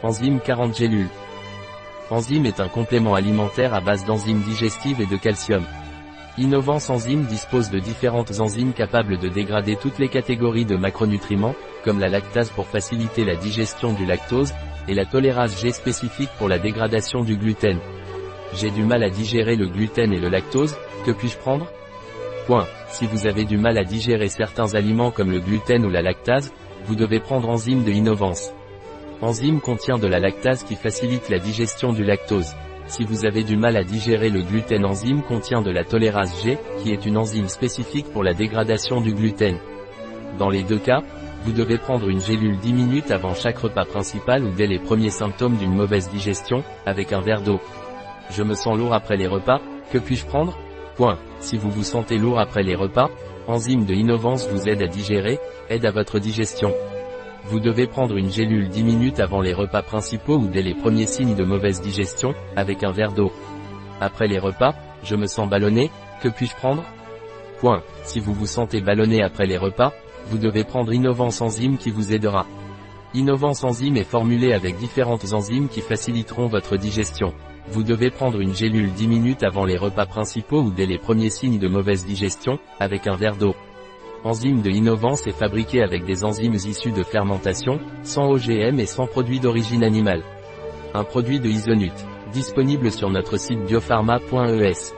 Enzyme 40 gélules. Enzyme est un complément alimentaire à base d'enzymes digestives et de calcium. Innovance Enzyme dispose de différentes enzymes capables de dégrader toutes les catégories de macronutriments, comme la lactase pour faciliter la digestion du lactose, et la tolérase G spécifique pour la dégradation du gluten. J'ai du mal à digérer le gluten et le lactose, que puis-je prendre? Point. Si vous avez du mal à digérer certains aliments comme le gluten ou la lactase, vous devez prendre enzyme de Innovance. Enzyme contient de la lactase qui facilite la digestion du lactose. Si vous avez du mal à digérer le gluten enzyme contient de la tolérase G, qui est une enzyme spécifique pour la dégradation du gluten. Dans les deux cas, vous devez prendre une gélule 10 minutes avant chaque repas principal ou dès les premiers symptômes d'une mauvaise digestion, avec un verre d'eau. Je me sens lourd après les repas, que puis-je prendre? Point. Si vous vous sentez lourd après les repas, enzyme de Innovance vous aide à digérer, aide à votre digestion. Vous devez prendre une gélule 10 minutes avant les repas principaux ou dès les premiers signes de mauvaise digestion, avec un verre d'eau. Après les repas, je me sens ballonné, que puis-je prendre? Point. Si vous vous sentez ballonné après les repas, vous devez prendre Innovance Enzyme qui vous aidera. Innovance Enzyme est formulée avec différentes enzymes qui faciliteront votre digestion. Vous devez prendre une gélule 10 minutes avant les repas principaux ou dès les premiers signes de mauvaise digestion, avec un verre d'eau. Enzyme de Innovance est fabriquée avec des enzymes issues de fermentation, sans OGM et sans produits d'origine animale. Un produit de Isonut. Disponible sur notre site biopharma.es.